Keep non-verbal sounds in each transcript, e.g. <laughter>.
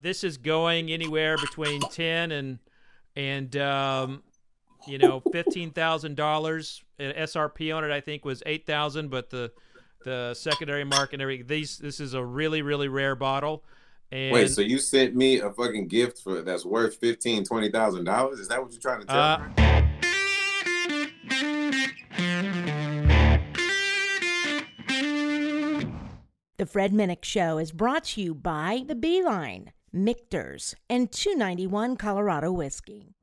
This is going anywhere between ten and and um, you know fifteen thousand dollars. SRP on it, I think, was eight thousand, but the the secondary market and everything. These this is a really really rare bottle. And, Wait, so you sent me a fucking gift for that's worth fifteen, twenty thousand dollars? Is that what you're trying to tell Uh, me? The Fred Minnick Show is brought to you by The Beeline, Michter's, and 291 Colorado Whiskey.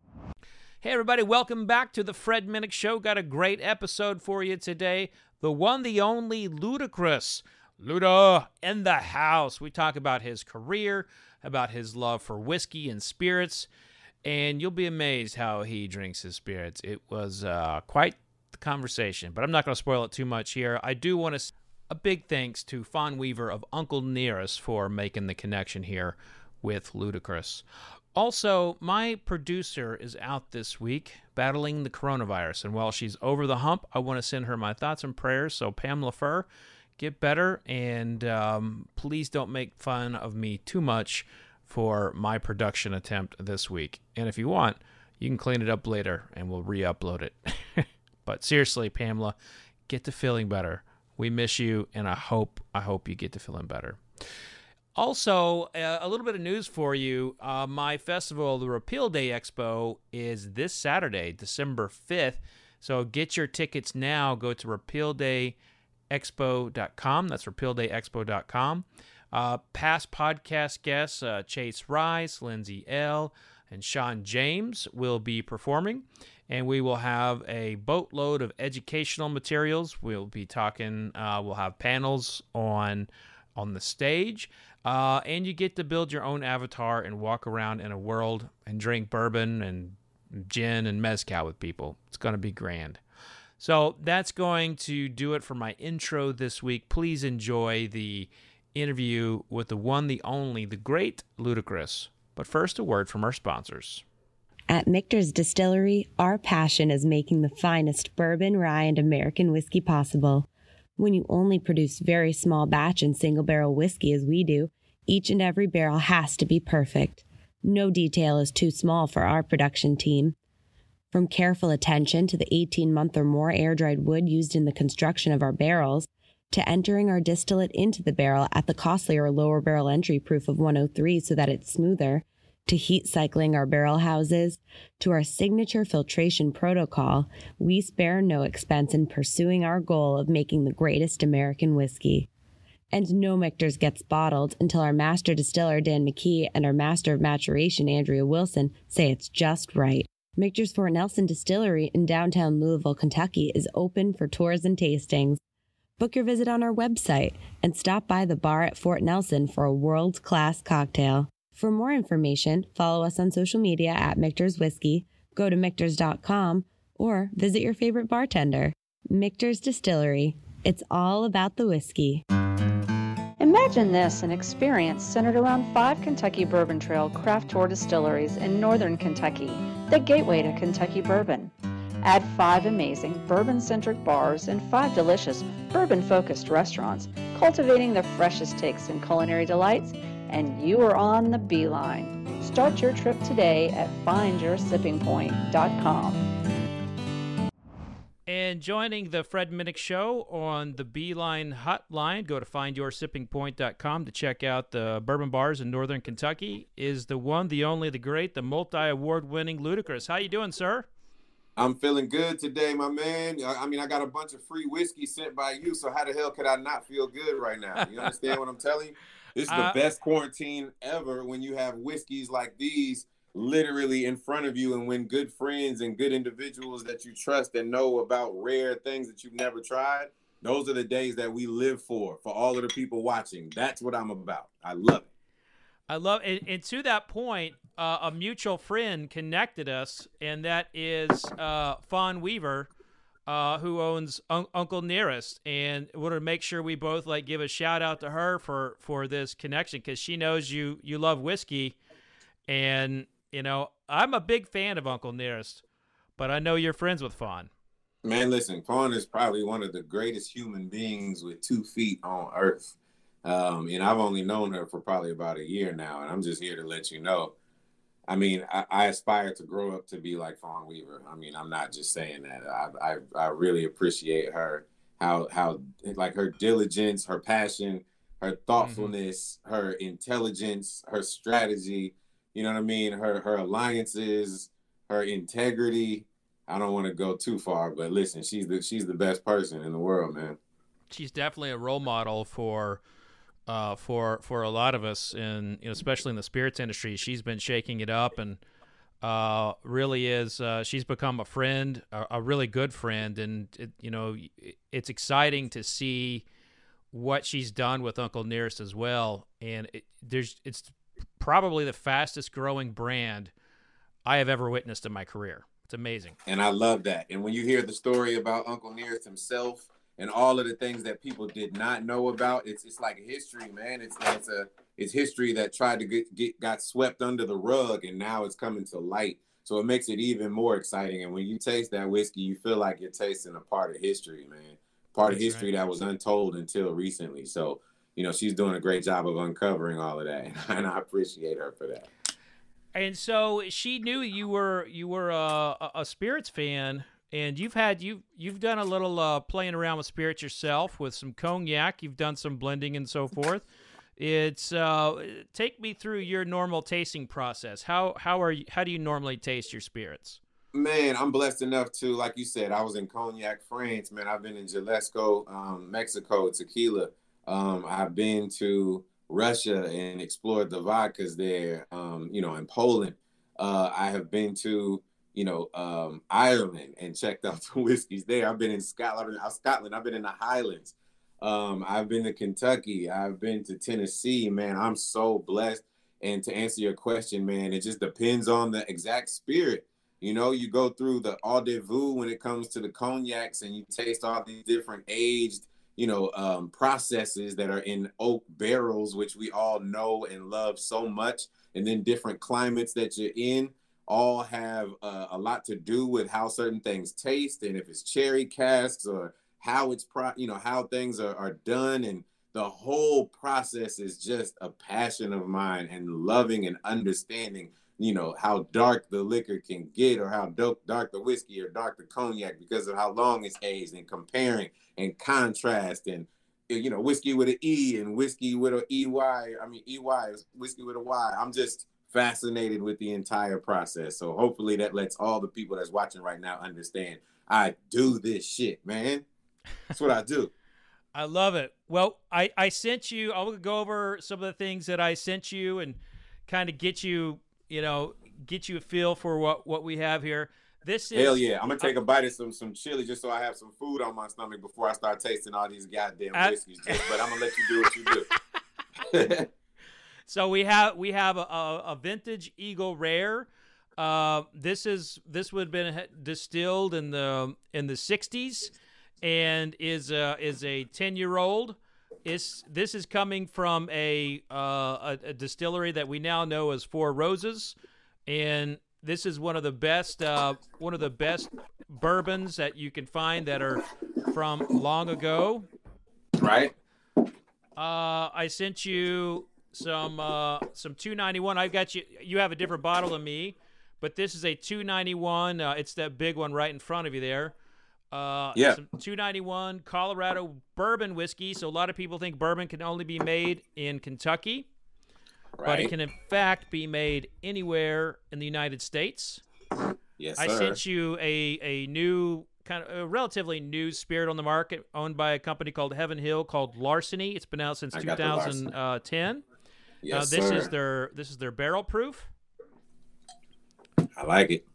Hey, everybody, welcome back to the Fred Minnick Show. Got a great episode for you today. The one, the only Ludacris. Luda in the house. We talk about his career, about his love for whiskey and spirits, and you'll be amazed how he drinks his spirits. It was uh, quite the conversation, but I'm not going to spoil it too much here. I do want to. A big thanks to Fawn Weaver of Uncle Nearest for making the connection here with Ludacris. Also, my producer is out this week battling the coronavirus, and while she's over the hump, I want to send her my thoughts and prayers. So, Pamela Fur, get better, and um, please don't make fun of me too much for my production attempt this week. And if you want, you can clean it up later, and we'll re-upload it. <laughs> but seriously, Pamela, get to feeling better. We miss you, and I hope I hope you get to feeling better. Also, uh, a little bit of news for you. Uh, my festival, the Repeal Day Expo, is this Saturday, December 5th. So get your tickets now. Go to repealdayexpo.com. That's repealdayexpo.com. Uh, past podcast guests uh, Chase Rice, Lindsay Ell, and Sean James will be performing. And we will have a boatload of educational materials. We'll be talking, uh, we'll have panels on on the stage. Uh, and you get to build your own avatar and walk around in a world and drink bourbon and gin and mezcal with people. It's going to be grand. So that's going to do it for my intro this week. Please enjoy the interview with the one, the only, the great Ludacris. But first, a word from our sponsors. At Michter's Distillery, our passion is making the finest bourbon, rye, and American whiskey possible. When you only produce very small batch and single barrel whiskey as we do, each and every barrel has to be perfect. No detail is too small for our production team. From careful attention to the 18 month or more air dried wood used in the construction of our barrels, to entering our distillate into the barrel at the costlier lower barrel entry proof of 103 so that it's smoother, to heat cycling our barrel houses, to our signature filtration protocol, we spare no expense in pursuing our goal of making the greatest American whiskey. And no Michter's gets bottled until our master distiller Dan McKee and our master of maturation Andrea Wilson say it's just right. Michter's Fort Nelson Distillery in downtown Louisville, Kentucky is open for tours and tastings. Book your visit on our website and stop by the bar at Fort Nelson for a world class cocktail. For more information, follow us on social media at Michter's Whiskey, go to Michter's.com, or visit your favorite bartender. Michter's Distillery. It's all about the whiskey. Imagine this an experience centered around five Kentucky Bourbon Trail craft tour distilleries in northern Kentucky, the gateway to Kentucky bourbon. Add five amazing bourbon centric bars and five delicious bourbon focused restaurants, cultivating the freshest takes and culinary delights, and you are on the beeline. Start your trip today at findyoursippingpoint.com. And joining the Fred Minnick Show on the Beeline Hotline, go to findyoursippingpoint.com to check out the bourbon bars in Northern Kentucky. Is the one, the only, the great, the multi-award-winning Ludacris. How you doing, sir? I'm feeling good today, my man. I I mean, I got a bunch of free whiskey sent by you, so how the hell could I not feel good right now? You understand what I'm telling you? This is the <laughs> Uh, best quarantine ever when you have whiskeys like these literally in front of you and when good friends and good individuals that you trust and know about rare things that you've never tried. Those are the days that we live for, for all of the people watching. That's what I'm about. I love it. I love and, and to that point, uh, a mutual friend connected us, and that is uh, Fawn Weaver, uh, who owns Un- Uncle Nearest, and wanted to make sure we both like give a shout out to her for for this connection because she knows you you love whiskey, and you know I'm a big fan of Uncle Nearest, but I know you're friends with Fawn. Man, listen, Fawn is probably one of the greatest human beings with two feet on earth. Um, and I've only known her for probably about a year now, and I'm just here to let you know. I mean, I, I aspire to grow up to be like Fawn Weaver. I mean, I'm not just saying that. I, I, I really appreciate her, how how like her diligence, her passion, her mm-hmm. thoughtfulness, mm-hmm. her intelligence, her strategy. You know what I mean? Her her alliances, her integrity. I don't want to go too far, but listen, she's the she's the best person in the world, man. She's definitely a role model for uh, for for a lot of us, and you know, especially in the spirits industry. She's been shaking it up, and uh, really is. Uh, she's become a friend, a, a really good friend, and it, you know, it's exciting to see what she's done with Uncle Nearest as well. And it, there's it's probably the fastest growing brand I have ever witnessed in my career. It's amazing. And I love that. And when you hear the story about Uncle Nearest himself and all of the things that people did not know about. It's it's like history, man. It's it's a it's history that tried to get, get got swept under the rug and now it's coming to light. So it makes it even more exciting. And when you taste that whiskey, you feel like you're tasting a part of history, man. Part That's of history right. that was untold until recently. So, you know, she's doing a great job of uncovering all of that. <laughs> And I appreciate her for that. And so she knew you were you were a, a spirits fan and you've had you you've done a little uh, playing around with spirits yourself with some cognac. You've done some blending and so forth. It's uh, take me through your normal tasting process. How how are you? How do you normally taste your spirits? Man, I'm blessed enough to, like you said, I was in Cognac, France. Man, I've been in Jalisco, um, Mexico, tequila. Um, I've been to Russia and explored the vodkas there. Um, you know, in Poland. Uh, I have been to you know, um, Ireland and checked out <laughs> the whiskeys there. I've been in Scotland, Scotland. I've been in the Highlands. Um, I've been to Kentucky. I've been to Tennessee. Man, I'm so blessed. And to answer your question, man, it just depends on the exact spirit. You know, you go through the eaux-de-vie when it comes to the cognacs, and you taste all these different aged, you know, um, processes that are in oak barrels, which we all know and love so much, and then different climates that you're in all have uh, a lot to do with how certain things taste and if it's cherry casks or how it's pro you know how things are, are done. And the whole process is just a passion of mine and loving and understanding you know how dark the liquor can get or how dark, the whiskey or dark the cognac because of how long it's aged and comparing and contrast and eh, you know whiskey with an e and whiskey with a ey i mean ey is whiskey with a y i'm just fascinated with the entire process. So hopefully that lets all the people that's watching right now understand I do this shit, man. That's what I do. <laughs> I love it. Well, I, I sent you, I'll go over some of the things that I sent you and kind of get you, you know, get you a feel for what, what we have here. This is hell yeah. I'm gonna take a bite of some some chili just so I have some food on my stomach before I start tasting all these goddamn whiskeys. But I'm gonna let you do what you do. <laughs> <laughs> So we have we have a, a vintage Eagle Rare. Uh, this is this would have been distilled in the in the 60s and is a, is a 10 year old. Is this is coming from a, uh, a, a distillery that we now know as Four Roses, and this is one of the best uh, one of the best bourbons that you can find that are from long ago. Right. Uh, I sent you some uh, some 291. I've got you. You have a different bottle than me, but this is a 291. Uh, it's that big one right in front of you there. Uh, yeah. 291 Colorado bourbon whiskey. So a lot of people think bourbon can only be made in Kentucky, right. but it can in fact be made anywhere in the United States. Yes, I sent you a a new kind of a relatively new spirit on the market, owned by a company called Heaven Hill, called Larceny. It's been out since 2010. Yes, uh, this sir. is their this is their barrel proof. I like it.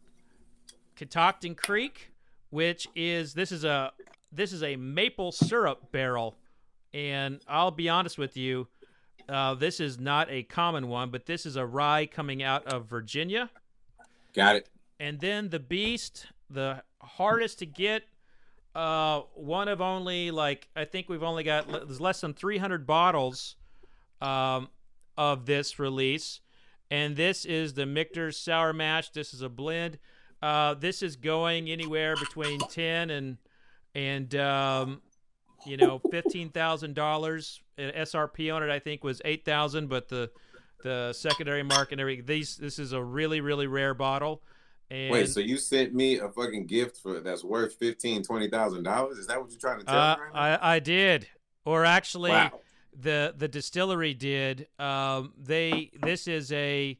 Catoctin Creek, which is this is a this is a maple syrup barrel, and I'll be honest with you, uh, this is not a common one, but this is a rye coming out of Virginia. Got it. And then the Beast, the hardest to get, uh, one of only like I think we've only got there's less than 300 bottles. Um, of this release. And this is the Michter's Sour Mash. This is a blend. Uh, this is going anywhere between ten and and um, you know fifteen thousand dollars SRP on it I think was eight thousand, but the the secondary market and everything. These this is a really really rare bottle. And, Wait, so you sent me a fucking gift for that's worth fifteen, twenty thousand dollars? Is that what you're trying to tell uh, me right? I I did, or actually Wow. the the distillery did. Um, they this is a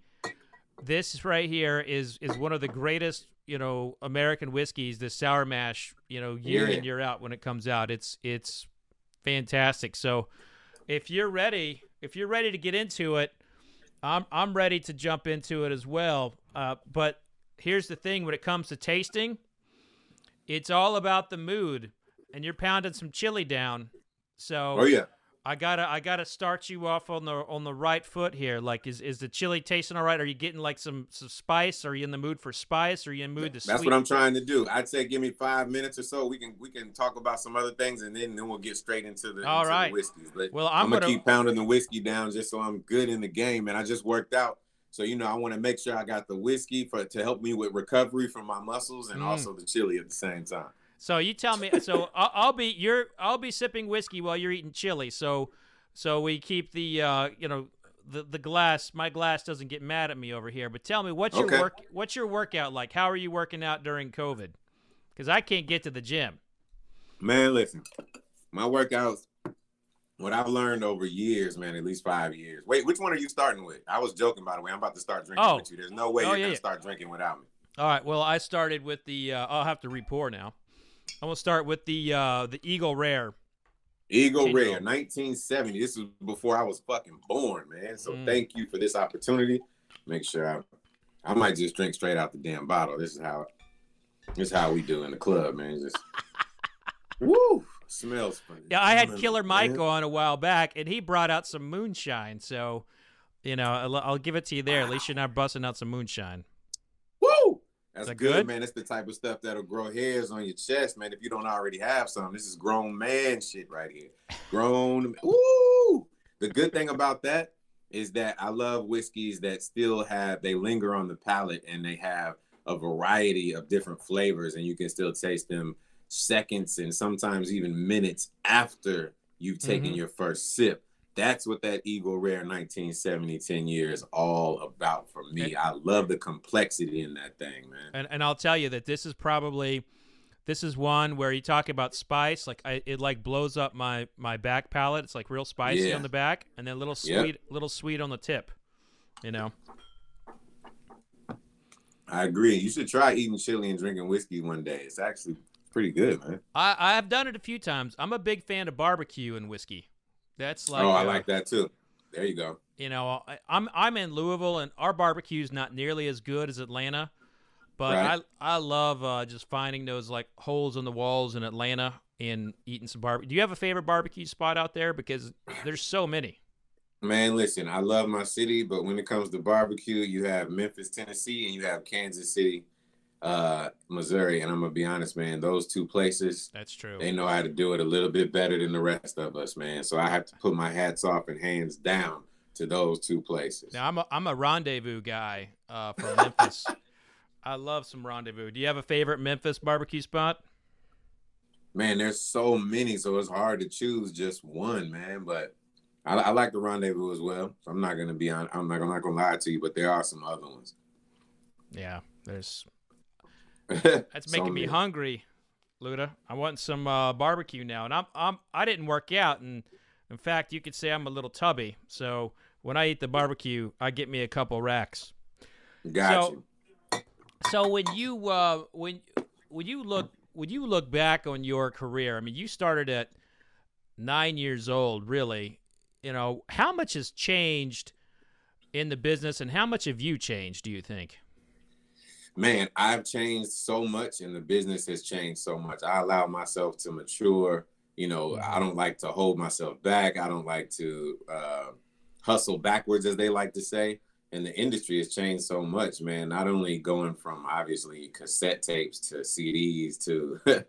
this right here is is one of the greatest you know American whiskeys. The sour mash, you know, year in year out when it comes out. It's it's fantastic. So if you're ready, if you're ready to get into it, I'm I'm ready to jump into it as well. Uh, but here's the thing: when it comes to tasting, it's all about the mood, and you're pounding some chili down. So Oh yeah. I gotta I gotta start you off on the on the right foot here. Like, is is the chili tasting all right? Are you getting like some some spice? Are you in the mood for spice? Are you in the mood to spice? That's what I'm trying to do. I'd say give me five minutes or so. We can we can talk about some other things and then then we'll get straight into the, All into right. the whiskeys. But Well, I'm I'm, gonna, gonna- keep pounding the whiskey down just so I'm good in the game. And I just worked out. So you know, I want to make sure I got the whiskey for to help me with recovery from my muscles and Mm. also the chili at the same time. So you tell me. So <laughs> I'll, I'll be you're I'll be sipping whiskey while you're eating chili. So so we keep the uh you know the the glass. My glass doesn't get mad at me over here. But tell me what's your work what's your workout like? How are you working out during COVID? Because I can't get to the gym. Man, listen, my workouts, what I've learned over years, man, at least five years. Wait, which one are you starting with? I was joking, by the way. I'm about to start drinking Oh. with you. There's no way Oh, you're yeah, gonna yeah. start drinking without me. All right. Well, I started with the. Uh, I'll have to repour now. I'm gonna start with the uh, the Eagle Rare. Eagle. Rare, 1970. This was before I was fucking born, man. So Mm. thank you for this opportunity. Make sure I, I might just drink straight out the damn bottle. This is how, this is how we do in the club, man. Just, <laughs> woo, smells funny. Yeah, I had Killer Mike man. on a while back, and he brought out some moonshine. So, you know, I'll, I'll give it to you there. At least you're not busting out some moonshine. That's that good, good? man. That's the type of stuff that'll grow hairs on your chest, man. If you don't already have some, this is grown man shit right here. Grown. Woo! The good thing about that is that I love whiskeys that still have they linger on the palate and they have a variety of different flavors, and you can still taste them seconds and sometimes even minutes after you've taken Mhm. your first sip. That's what that Eagle Rare 1970 10 year is all about for me. I love the complexity in that thing, man. And and I'll tell you that this is probably this is one where you talk about spice. Like I, it like blows up my my back palate. It's like real spicy Yeah. on the back, and then little Yep. sweet, little sweet on the tip. You know. I agree. You should try eating chili and drinking whiskey one day. It's actually pretty good, man. I I've done it a few times. I'm a big fan of barbecue and whiskey. That's like oh, I uh, like that too. There you go. you know I, I'm I'm in Louisville and our barbecue's not nearly as good as Atlanta, but Right. I I love uh, just finding those like holes in the walls in Atlanta and eating some barbecue. Do you have a favorite barbecue spot out there? Because there's so many. Man, listen, I love my city, but when it comes to barbecue, you have Memphis, Tennessee, and you have Kansas City, uh, Missouri. And I'm gonna be honest, man, those two places, That's true. they know how to do it a little bit better than the rest of us, man. So I have to put my hats off and hands down to those two places. Now I'm a I'm a rendezvous guy uh, from Memphis. <laughs> I love some rendezvous. Do you have a favorite Memphis barbecue spot? Man, there's so many, so it's hard to choose just one, man. But I, I like the rendezvous as well. So I'm not gonna be on. I'm not. I'm not gonna lie to you, but there are some other ones. Yeah, there's <laughs> That's making me hungry, Luda. I want some uh, barbecue now, and I'm I'm I didn't work out, and in fact, you could say I'm a little tubby. So when I eat the barbecue, I get me a couple racks. Got so- you. So when you uh, when when you look when you look back on your career, I mean, you started at nine years old, really. You know, how much has changed in the business, and how much have you changed? Do you think? Man, I've changed so much, and the business has changed so much. I allow myself to mature. You know, I don't like to hold myself back. I don't like to uh, hustle backwards, as they like to say. And the industry has changed so much, man. Not only going from obviously cassette tapes to CDs to <laughs>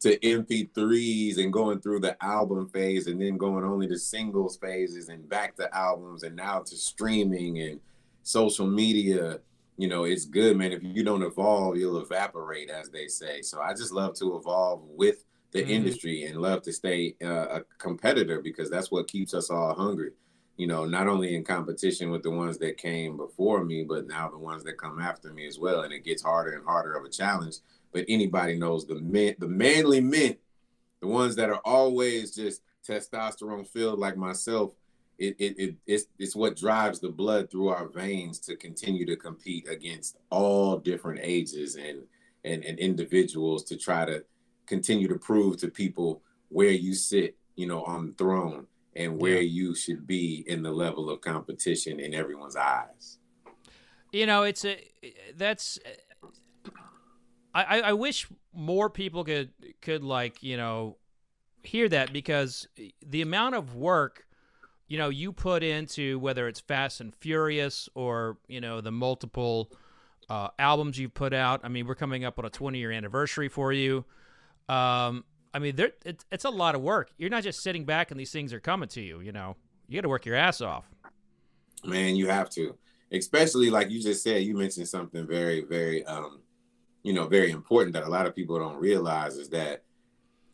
to MP3s and going through the album phase and then going only to singles phases and back to albums and now to streaming and social media. You know, it's good, man. If you don't evolve, you'll evaporate, as they say. So I just love to evolve with the Mhm. industry and love to stay uh, a competitor because that's what keeps us all hungry. You know, not only in competition with the ones that came before me, but now the ones that come after me as well. And it gets harder and harder of a challenge. But anybody knows the men, the manly men, the ones that are always just testosterone filled like myself. It, it, it it's, it's what drives the blood through our veins to continue to compete against all different ages and, and and individuals to try to continue to prove to people where you sit, you know, on the throne and where you should be in the level of competition in everyone's eyes. You know, it's a that's. I, I I wish more people could could like you know hear that because the amount of work you know you put into whether it's Fast and Furious or you know the multiple uh, albums you've put out. I mean, we're coming up on a 20 year anniversary for you. Um, I mean, there it's, it's a lot of work. You're not just sitting back and these things are coming to you. You know, you got to work your ass off. Man, you have to. Especially like you just said, you mentioned something very, very um, you know, very important that a lot of people don't realize is that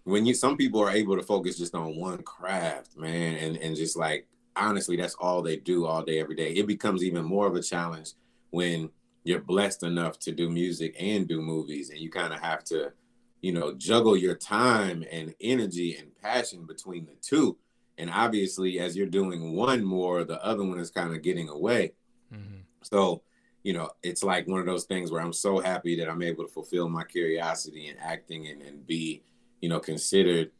when you some people are able to focus just on one craft, man, and and just like honestly, that's all they do all day, every day. It becomes even more of a challenge when you're blessed enough to do music and do movies, and you kind of have to, you know, juggle your time and energy and passion between the two. And obviously, as you're doing one more, the other one is kind of getting away. Mm-hmm. So, you know, it's like one of those things where I'm so happy that I'm able to fulfill my curiosity in acting and, and be, you know, considered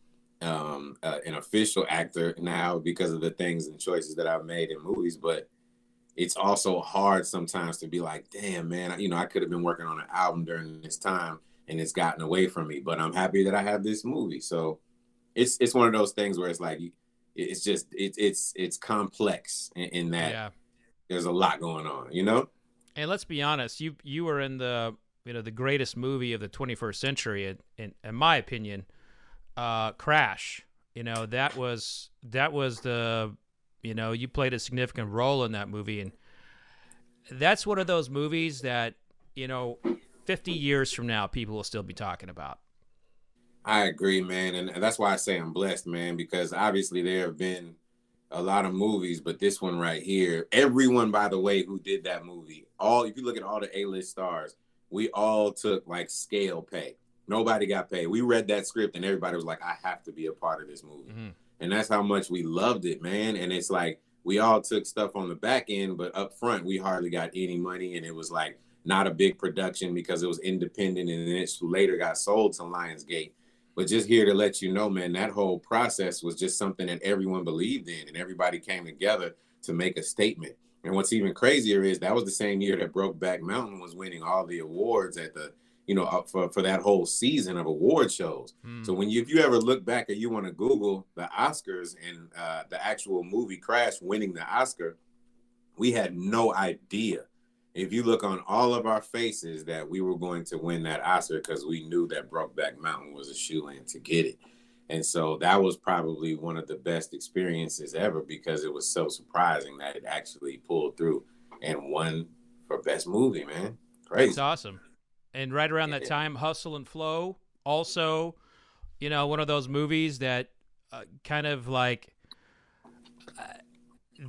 um, uh, an official actor now because of the things and choices that I've made in movies. But it's also hard sometimes to be like, damn, man, you know, I could have been working on an album during this time and it's gotten away from me. But I'm happy that I have this movie. So it's it's one of those things where it's like it's just it, it's it's complex in, in that Yeah. there's a lot going on, you know. And let's be honest, you you were in the you know the greatest movie of the 21st century, in in, in my opinion, uh, Crash. You know that was that was the you know you played a significant role in that movie, and that's one of those movies that you know 50 years from now people will still be talking about. I agree, man, and that's why I say I'm blessed, man, because obviously there have been a lot of movies, but this one right here, everyone, by the way, who did that movie, all if you look at all the A-list stars, we all took like scale pay. Nobody got paid. We read that script and everybody was like, I have to be a part of this movie. Mhm. And that's how much we loved it, man. And it's like we all took stuff on the back end, but up front, we hardly got any money. And it was like not a big production because it was independent and then it later got sold to Lionsgate. But just here to let you know, man, that whole process was just something that everyone believed in and everybody came together to make a statement. And what's even crazier is that was the same year that Brokeback Mountain was winning all the awards at the, you know, for, for that whole season of award shows. Hmm. So when you if you ever look back or you want to Google the Oscars and uh, the actual movie Crash winning the Oscar, we had no idea. If you look on all of our faces that we were going to win that Oscar because we knew that Brokeback Mountain was a shoe in to get it. And so that was probably one of the best experiences ever because it was so surprising that it actually pulled through and won for best movie, man. Crazy. That's awesome. And right around that time, Hustle and Flow, also, you know, one of those movies that uh, kind of like uh,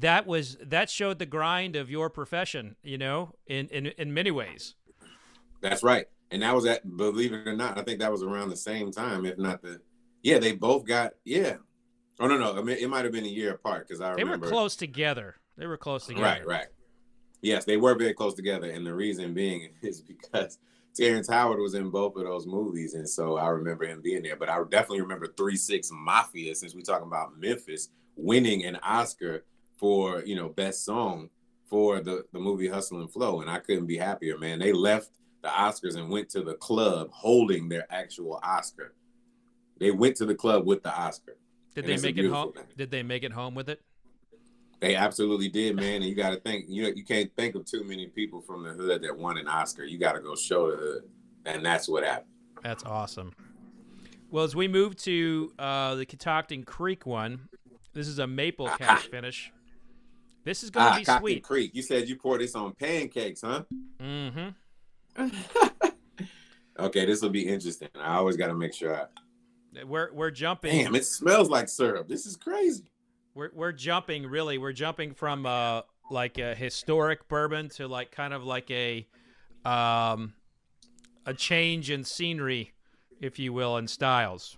that was that showed the grind of your profession, you know, in in in many ways. That's right. And that was at, believe it or not, I think that was around the same time, if not the, yeah, they both got, yeah. Oh, no, no. I mean, it might have been a year apart because I They remember. were close together. They were close together. Right, right. Yes, they were very close together. And the reason being <laughs> is because Terrence Howard was in both of those movies. And so I remember him being there. But I definitely remember Three 6 Mafia, since we're talking about Memphis, winning an Oscar for, you know, best song for the, the movie Hustle and Flow. And I couldn't be happier, man. They left the Oscars and went to the club holding their actual Oscar. They went to the club with the Oscar. Did And they make it home? Did they make it home with it? They absolutely did, man. And you got to think, you know, you can't think of too many people from the hood that won an Oscar. You got to go show the hood, and that's what happened. That's awesome. Well, as we move to uh, the Catoctin Creek one, this is a maple cask finish. This is going to Ah, be sweet. Creek. You said you poured this on pancakes, huh? Mm-hmm. <laughs> Okay, this will be interesting. I always got to make sure I We're we're jumping. Damn, it smells like syrup. This is crazy. We're we're jumping really. We're jumping from uh like a historic bourbon to like kind of like a um a change in scenery, if you will, in styles.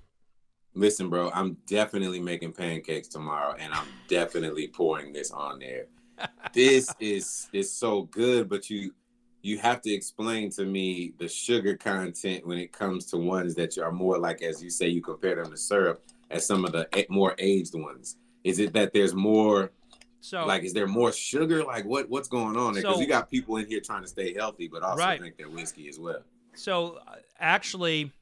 Listen, bro, I'm definitely making pancakes tomorrow, and I'm definitely pouring this on there. <laughs> this is is so good, but you you have to explain to me the sugar content when it comes to ones that are more like, as you say, you compare them to syrup as some of the more aged ones. Is it that there's more? So, like, is there more sugar? Like, what what's going on there? Because so, you got people in here trying to stay healthy, but also right. drink their whiskey as well. So, uh, actually,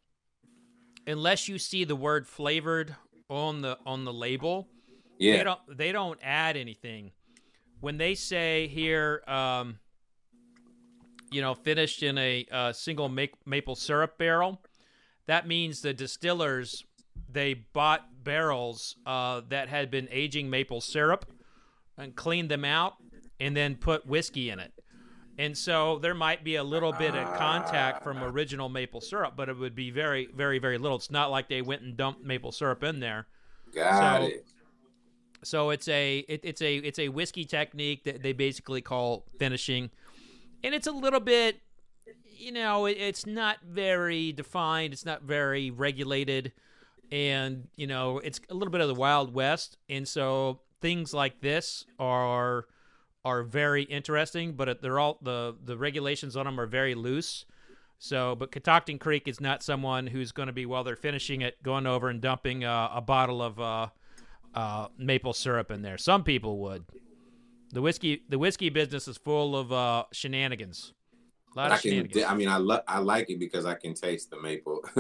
unless you see the word flavored on the on the label, yeah, they don't they don't add anything. When they say here, um, you know, finished in a uh, single maple syrup barrel, that means the distillers they bought barrels uh, that had been aging maple syrup and cleaned them out and then put whiskey in it. And so there might be a little bit of contact from original maple syrup, but it would be very, very, very little. It's not like they went and dumped maple syrup in there. Got so, it. So it's a it, it's a it's a whiskey technique that they basically call finishing and it's a little bit, you know, it, it's not very defined. It's not very regulated, and you know, it's a little bit of the wild west. And so things like this are are very interesting, but they're all the the regulations on them are very loose. So, but Catoctin Creek is not someone who's going to be while they're finishing it going over and dumping uh, a bottle of uh, uh, maple syrup in there. Some people would. The whiskey the whiskey business is full of uh, shenanigans. A lot of I can. I mean, I lo- I like it because I can taste the maple, <laughs>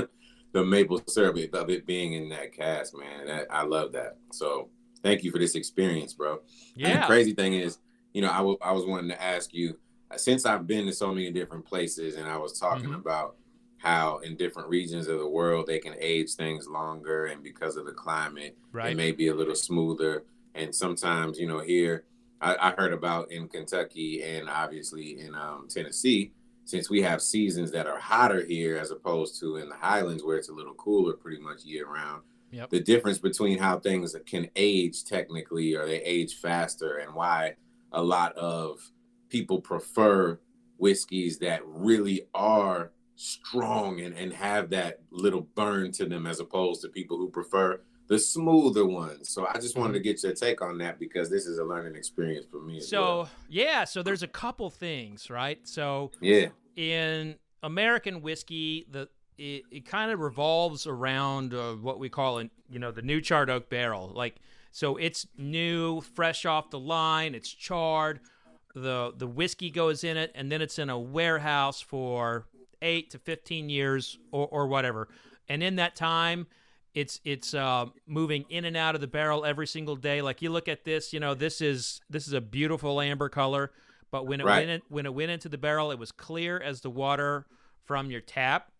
the maple syrup of it being in that cask, man. That, I love that. So thank you for this experience, bro. Yeah. And the crazy thing is, you know, I, w- I was wanting to ask you since I've been to so many different places, and I was talking mm-hmm. about how in different regions of the world they can age things longer, and because of the climate, right. it may be a little smoother. And sometimes, you know, here I, I heard about in Kentucky and obviously in um, Tennessee, since we have seasons that are hotter here as opposed to in the Highlands where it's a little cooler pretty much year round. Yep. The difference between how things can age technically or they age faster and why a lot of people prefer whiskeys that really are strong and, and have that little burn to them as opposed to people who prefer the smoother ones. So I just wanted to mm-hmm. get your take on that because this is a learning experience for me. so well. yeah, so there's a couple things, right? So yeah, in American whiskey, the it, it kind of revolves around uh, what we call, in, you know, the new charred oak barrel. Like, so it's new, fresh off the line. It's charred. the The whiskey goes in it, and then it's in a warehouse for eight to fifteen years or, or whatever. And in that time, it's it's uh, moving in and out of the barrel every single day. Like you look at this, you know, this is this is a beautiful amber color, but when it right. went in, when it went into the barrel, it was clear as the water from your tap.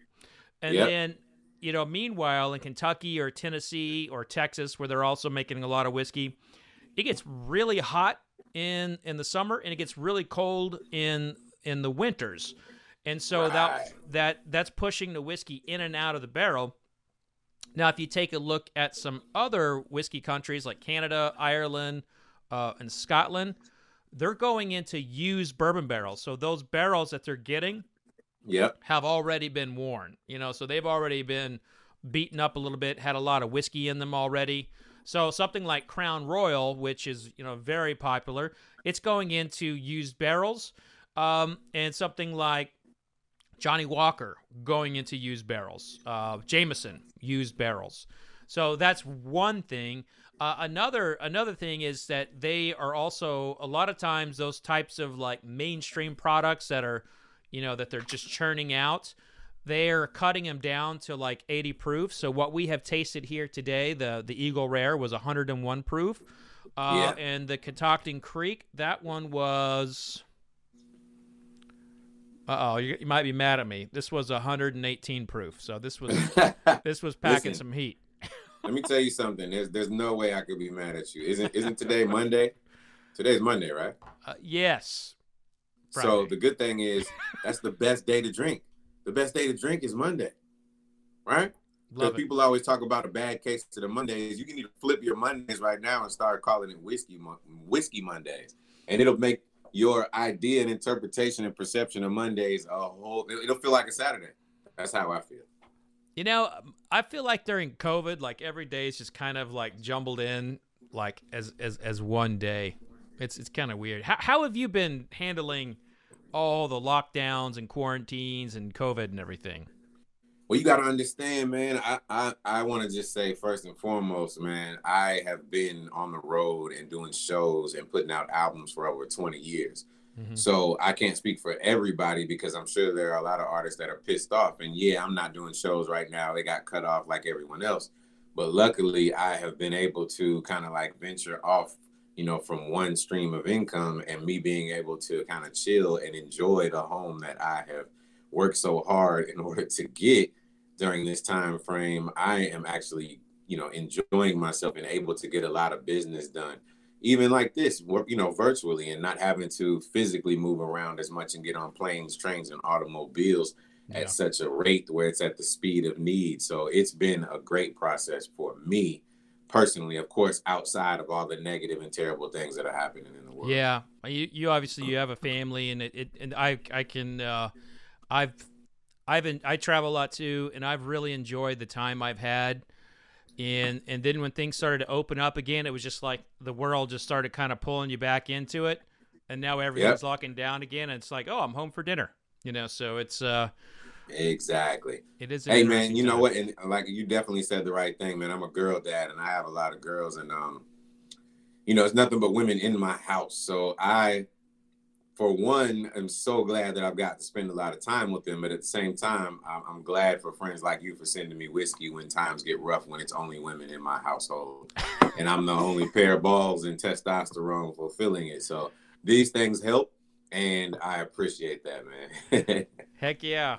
And yep. then, you know, meanwhile in Kentucky or Tennessee or Texas, where they're also making a lot of whiskey, it gets really hot in in the summer and it gets really cold in in the winters. And so right. that that that's pushing the whiskey in and out of the barrel now, if you take a look at some other whiskey countries like Canada, Ireland, uh, and Scotland, they're going into used bourbon barrels. So those barrels that they're getting yep. have already been worn. You know, so they've already been beaten up a little bit, had a lot of whiskey in them already. So something like Crown Royal, which is you know very popular, it's going into used barrels, um, and something like Johnnie Walker going into used barrels. Uh, Jameson used barrels. So that's one thing. Uh, another another thing is that they are also a lot of times those types of like mainstream products that are, you know, that they're just churning out. They're cutting them down to like 80 proof. So what we have tasted here today, the the Eagle Rare was 101 proof, uh, yeah. and the Catoctin Creek that one was uh oh, you, you, might be mad at me. This was 118 proof, so this was <laughs> this was packing Listen, some heat. let me tell you something. There's there's no way I could be mad at you. Isn't isn't today Monday? Today's Monday, right? Uh, yes. Friday. So the good thing is that's the best day to drink. The best day to drink is Monday, right? Because people always talk about a bad case to the Mondays. You can either flip your Mondays right now and start calling it whiskey whiskey Mondays, and it'll make your idea and interpretation and perception of Mondays a whole. It'll feel like a Saturday. That's how I feel. You know, um, I feel like during COVID, like every day is just kind of like jumbled in, like as as as one day. It's it's kind of weird. How how have you been handling all the lockdowns and quarantines and COVID and everything? Well, you got to understand, man. I I, I want to just say first and foremost, man. I have been on the road and doing shows and putting out albums for over twenty years. Mhm. So I can't speak for everybody because I'm sure there are a lot of artists that are pissed off. And yeah, I'm not doing shows right now. They got cut off like everyone else. But luckily, I have been able to kind of like venture off, you know, from one stream of income and me being able to kind of chill and enjoy the home that I have worked so hard in <laughs> order to get during this time frame. I am actually, you know, enjoying myself and able to get a lot of business done even like this, work, you know, virtually and not having to physically move around as much and get on planes, trains, and automobiles Yeah. at such a rate where it's at the speed of need. So it's been a great process for me personally, of course, outside of all the negative and terrible things that are happening in the world. Yeah, you, you obviously you have a family, and it, it and I I can uh, I've I've been, I travel a lot too, and I've really enjoyed the time I've had. And and then when things started to open up again, it was just like the world just started kind of pulling you back into it, and now everything's locking down again. And it's like, oh, I'm home for dinner, you know. So it's uh, Exactly. it is. Hey man, you know time. what? And like you definitely said the right thing, man. I'm a girl dad and I have a lot of girls and um you know, it's nothing but women in my house. So I for one, I'm so glad that I've got to spend a lot of time with them. But at the same time, I'm, I'm glad for friends like you for sending me whiskey when times get rough, when it's only women in my household, <laughs> and I'm the only pair of balls and testosterone fulfilling it. So these things help, and I appreciate that, man. <laughs> Heck yeah.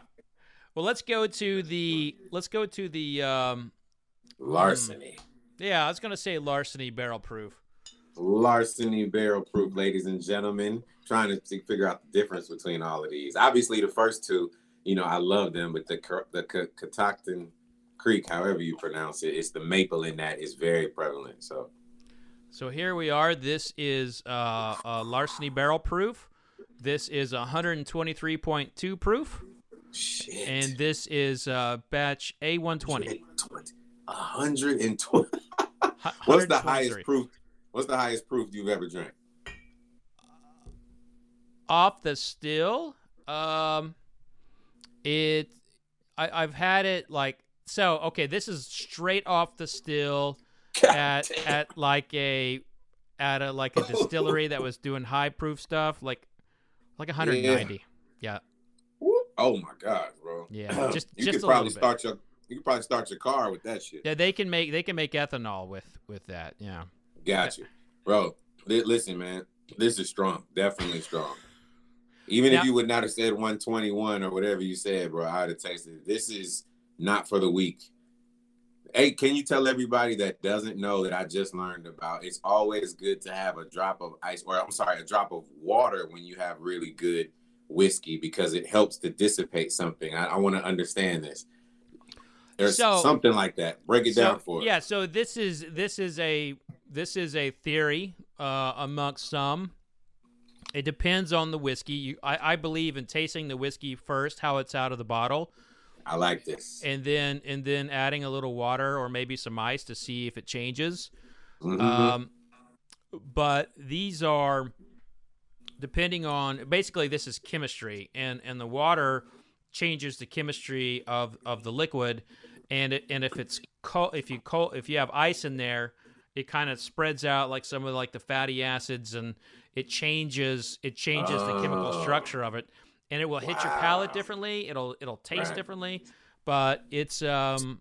Well, let's go to the let's go to the um, Larceny. yeah. I was gonna say larceny barrel proof. Larceny barrel proof, ladies and gentlemen. Trying to figure out the difference between all of these. Obviously, the first two, you know, I love them, but the the Ca- Catoctin Creek, however you pronounce it, it's the maple in that is very prevalent. So So here we are. This is uh, uh, larceny barrel proof. This is 123.2 proof, shit. and this is uh, batch A120. A hundred and twenty. What's the highest proof? What's the highest proof you've ever drank? off the still? Um, it. I, I've had it like so. Okay, this is straight off the still at damn. at like a at a like a <laughs> distillery that was doing high proof stuff, like like 190. Yeah. Oh my god, bro. <clears throat> Yeah, just- you just could a probably little bit. start your you could probably start your car with that shit. Yeah, they can make they can make ethanol with with that. Yeah. Got you, bro. li- listen, man, this is strong, definitely strong. Even if you would not have said 121 or whatever you said, bro, I'd have tasted it. This is not for the weak. Hey, can you tell everybody that doesn't know that I just learned about? It's always good to have a drop of ice, or I'm sorry, a drop of water when you have really good whiskey because it helps to dissipate something. I, I want to understand this. There's So- something like that. Break it So, down for us. Yeah, so this is this is a this is a theory uh, amongst some. It depends on the whiskey. You, I, I believe in tasting the whiskey first, how it's out of the bottle, I like this. and then and then adding a little water or maybe some ice to see if it changes. Mhm. Um, but these are depending on basically this is chemistry, and and the water changes the chemistry of of the liquid, and it, and if it's cold, if you cold, if you have ice in there, it kind of spreads out like some of like the fatty acids, and it changes it changes the chemical Oh. structure of it, and it will hit your palate differently. It'll it'll taste Right. differently, but it's um.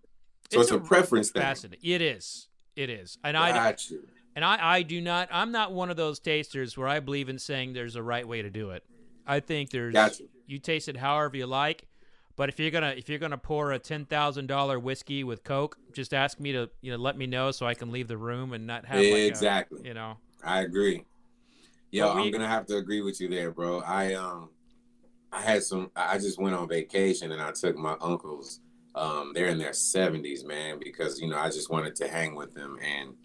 So it's a preference thing. It is. It is. And I you. and I, I do not. I'm not one of those tasters where I believe in saying there's a right way to do it. I think there's. You. You taste it however you like, but if you're gonna if you're gonna pour a ten thousand dollar whiskey with Coke, just ask me to you know let me know so I can leave the room and not have like a- exactly. you know. I agree. Yo, we- I'm gonna have to agree with you there, bro. I um, I had some. I just went on vacation and I took my uncles Um, they're in their 70s, man, because you know I just wanted to hang with them, and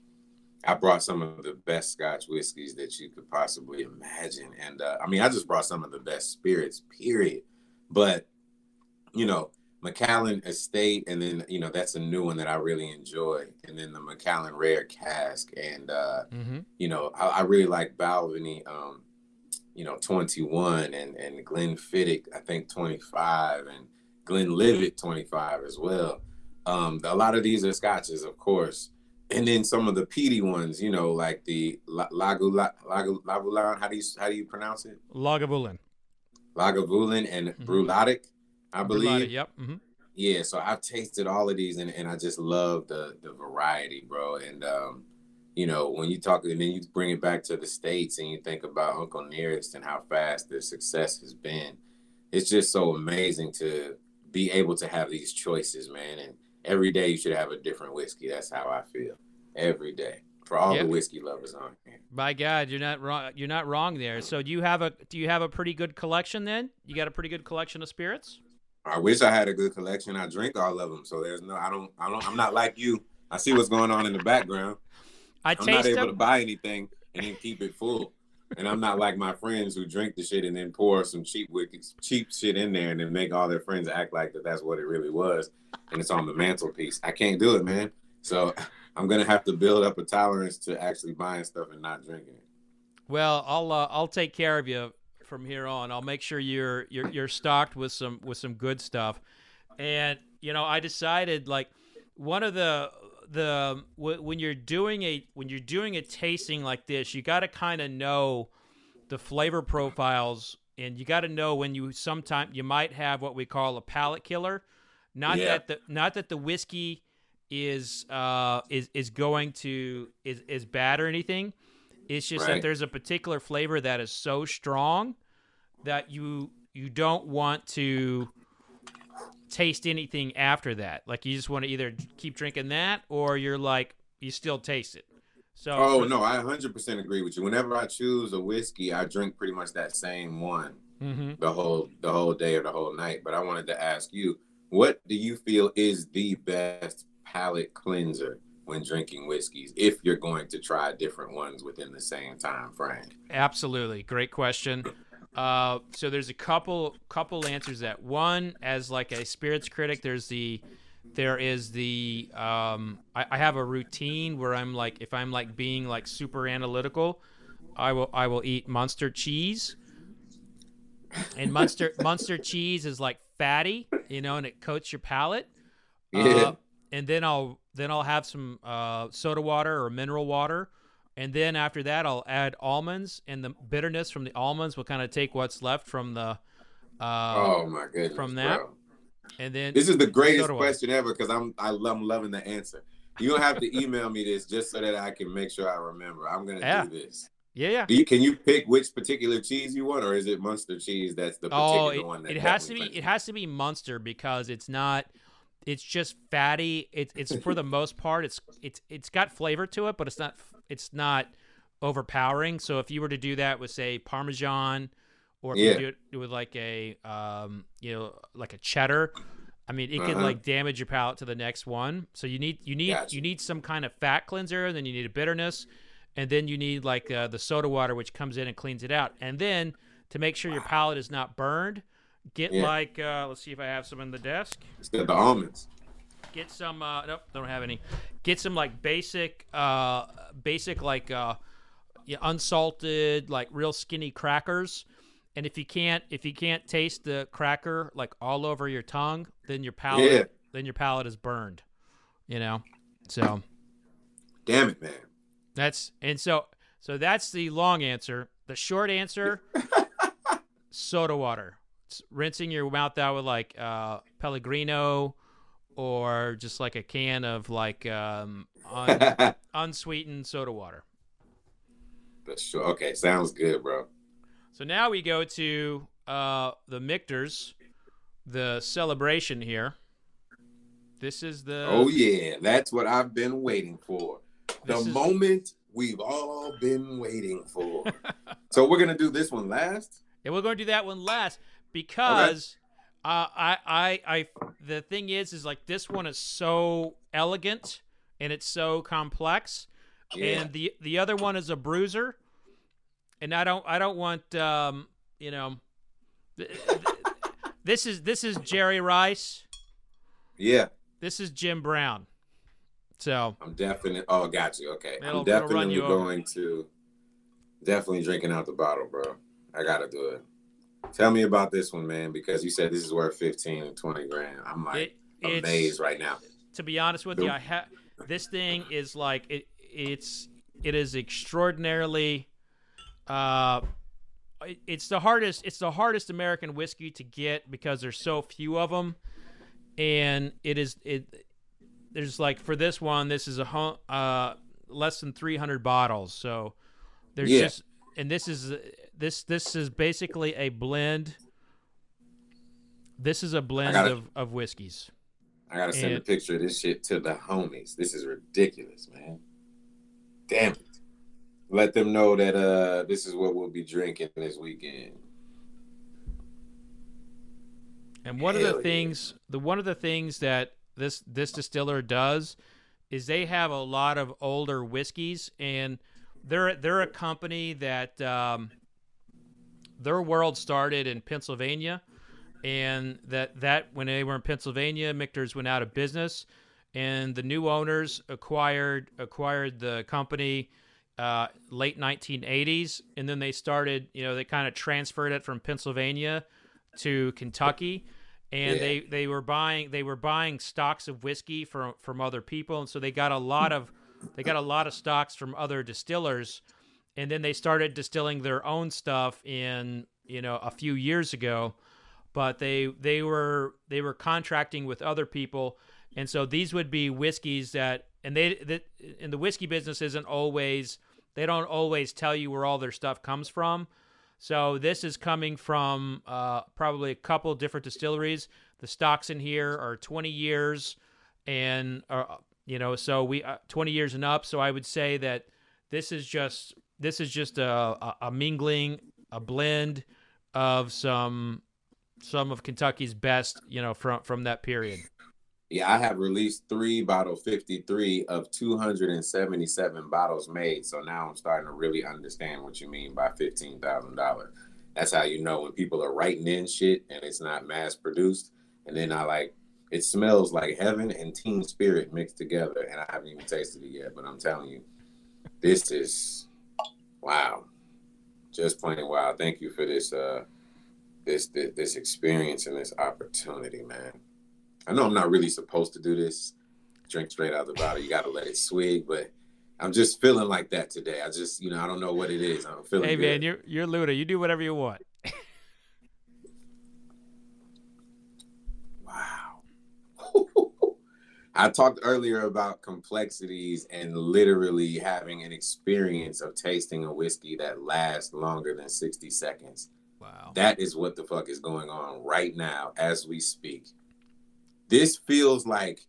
I brought some of the best Scotch whiskeys that you could possibly imagine, and uh, I mean I just brought some of the best spirits, period. But you know, Macallan Estate, and then you know that's a new one that I really enjoy, and then the Macallan Rare Cask, and uh, Mm-hmm. you know I, I really like Balvenie, um, you know 21, and and Glenfiddich I think 25, and Glenlivet 25 as well. Um, a lot of these are scotches, of course, and then some of the peaty ones, you know, like the La- Lagu. How do you how do you pronounce it? Lagavulin. Lagavulin and Mhm. Bruichladdich, I believe. Yep. hmm Yeah, so I've tasted all of these and, and I just love the the variety, bro. And um, you know, when you talk and then you bring it back to the States and you think about Uncle Nearest and how fast their success has been, it's just so amazing to be able to have these choices, man. And every day you should have a different whiskey. That's how I feel. Every day. For all Yep. the whiskey lovers on here. By God, you're not wrong. You're not wrong there. So do you have a do you have a pretty good collection then? You got a pretty good collection of spirits? I wish I had a good collection. I drink all of them. So there's no I don't I don't I'm not like you. I see what's going on in the background. I I'm not able to buy anything and then keep it full. And I'm not like my friends who drink the shit and then pour some cheap cheap shit in there and then make all their friends act like that that's what it really was and it's on the mantelpiece. I can't do it, man. So <laughs> I'm gonna have to build up a tolerance to actually buying stuff and not drinking it. Well, I'll uh, I'll take care of you from here on. I'll make sure you're you're you're stocked with some with some good stuff. And you know, I decided like one of the the w- when you're doing a when you're doing a tasting like this, you got to kind of know the flavor profiles and you got to know when you sometimes you might have what we call a palate killer. Not Yeah. that the not that the whiskey is uh is is going to is is bad or anything. It's just that there's a particular flavor that is so strong that you you don't want to taste anything after that. Like you just want to either keep drinking that or you're like you still taste it. So Oh no, I 100% agree with you. Whenever I choose a whiskey, I drink pretty much that same one Mhm. the whole the whole day or the whole night. But I wanted to ask you, what do you feel is the best palate cleanser when drinking whiskeys if you're going to try different ones within the same time frame? Absolutely, great question. Uh, so there's a couple couple answers. That one, as like a spirits critic, there's the there is the um, I, I have a routine where I'm like if I'm like being like super analytical, I will I will eat Munster cheese. And Munster <laughs> Munster cheese is like fatty, you know, and it coats your palate. Yeah. Uh, and then I'll then I'll have some uh, soda water or mineral water, and then after that I'll add almonds, and the bitterness from the almonds will kind of take what's left from the. Uh, oh my goodness. from that, bro. and then This is the greatest question ever because I'm I love, I'm loving the answer. You're gonna have to email me this just so that I can make sure I remember. I'm gonna Yeah. do this. yeah, yeah. You, can you pick which particular cheese you want, or is it Munster cheese that's the particular Oh, it, one that it has to be it has to be Munster because it's not. It's just fatty. It's it's for the most part. It's it's it's got flavor to it, but it's not it's not overpowering. So if you were to do that with say Parmesan, or if Yeah. you do it with like a um you know like a cheddar, I mean it could Uh-huh. like damage your palate to the next one. So you need you need Gotcha. you need some kind of fat cleanser, and then you need a bitterness, and then you need like uh, the soda water which comes in and cleans it out, and then to make sure your palate is not burned. Get Yeah. like uh, let's see if I have some in the desk. It's got the almonds. Get some uh nope, don't have any. Get some like basic uh basic like uh yeah, unsalted like real skinny crackers. And if you can't if you can't taste the cracker like all over your tongue, then your palate Yeah. then your palate is burned. You know? So Damn it, man. that's and so so that's the long answer. The short answer <laughs> soda water. Rinsing your mouth out with like uh, Pellegrino or just like a can of like um, un- <laughs> unsweetened soda water. That's sure. Okay, sounds good, bro. So now we go to uh, the Michter's, the celebration here. This is the Oh yeah, that's what I've been waiting for. The is- moment we've all been waiting for. <laughs> so we're gonna do this one last. And we're going to do that one last because uh, I, I, I, the thing is, is like this one is so elegant and it's so complex, Yeah. and the the other one is a bruiser, and I don't I don't want um you know. th- th- <laughs> This is this is Jerry Rice. yeah. This is Jim Brown. So I'm definitely. Oh, got you. Okay, I'm definitely you over. going to. Definitely drinking out the bottle, bro. I gotta do it. Tell me about this one, man, because you said this is worth 15 and 20 grand. I'm like it, amazed right now. to be honest with you, I have this thing is like it. It's it is extraordinarily. Uh, it- it's the hardest. It's the hardest American whiskey to get because there's so few of them, and it is it. There's like for this one, this is a uh less than 300 bottles, so there's Yeah. just and this is this this is basically a blend. This is a blend gotta- of, of whiskeys. I gotta send a picture of this shit to the homies. This is ridiculous, man. Damn it. Let them know that uh this is what we'll be drinking this weekend. And one of the yeah. things, the one of the things that this this distiller does is they have a lot of older whiskeys, and they're they're a company that um, their world started in Pennsylvania, and that that when they were in Pennsylvania, Michter's went out of business, and the new owners acquired acquired the company uh, late 1980s, and then they started, you know, they kind of transferred it from Pennsylvania to Kentucky, and Yeah. they they were buying they were buying stocks of whiskey from from other people, and so they got a lot of they got a lot of stocks from other distillers, and then they started distilling their own stuff in you know a few years ago, but they they were they were contracting with other people, and so these would be whiskeys that and they that in the whiskey business isn't always they don't always tell you where all their stuff comes from. So this is coming from uh, probably a couple different distilleries. The stocks in here are 20 years, and uh, you know, so we uh, 20 years and up. So I would say that this is just this is just a, a, a mingling, a blend of some some of Kentucky's best, you know, from from that period. Yeah, I have released three bottle 53 of 277 bottles made. So now I'm starting to really understand what you mean by $15,000. That's how you know when people are writing in shit and it's not mass produced. And then I like, it smells like heaven and teen spirit mixed together. And I haven't even tasted it yet, but I'm telling you, this is wow. Just plain wow. Thank you for this, uh, this, this, this experience and this opportunity, man. I know I'm not really supposed to do this, drink straight out of the bottle. You got to let it swig, but I'm just feeling like that today. I just, you know, I don't know what it is. I'm feeling Hey good. man, you're you're Luda. You do whatever you want. wow. I talked earlier about complexities and literally having an experience of tasting a whiskey that lasts longer than 60 seconds. Wow. That is what the fuck is going on right now as we speak. This feels like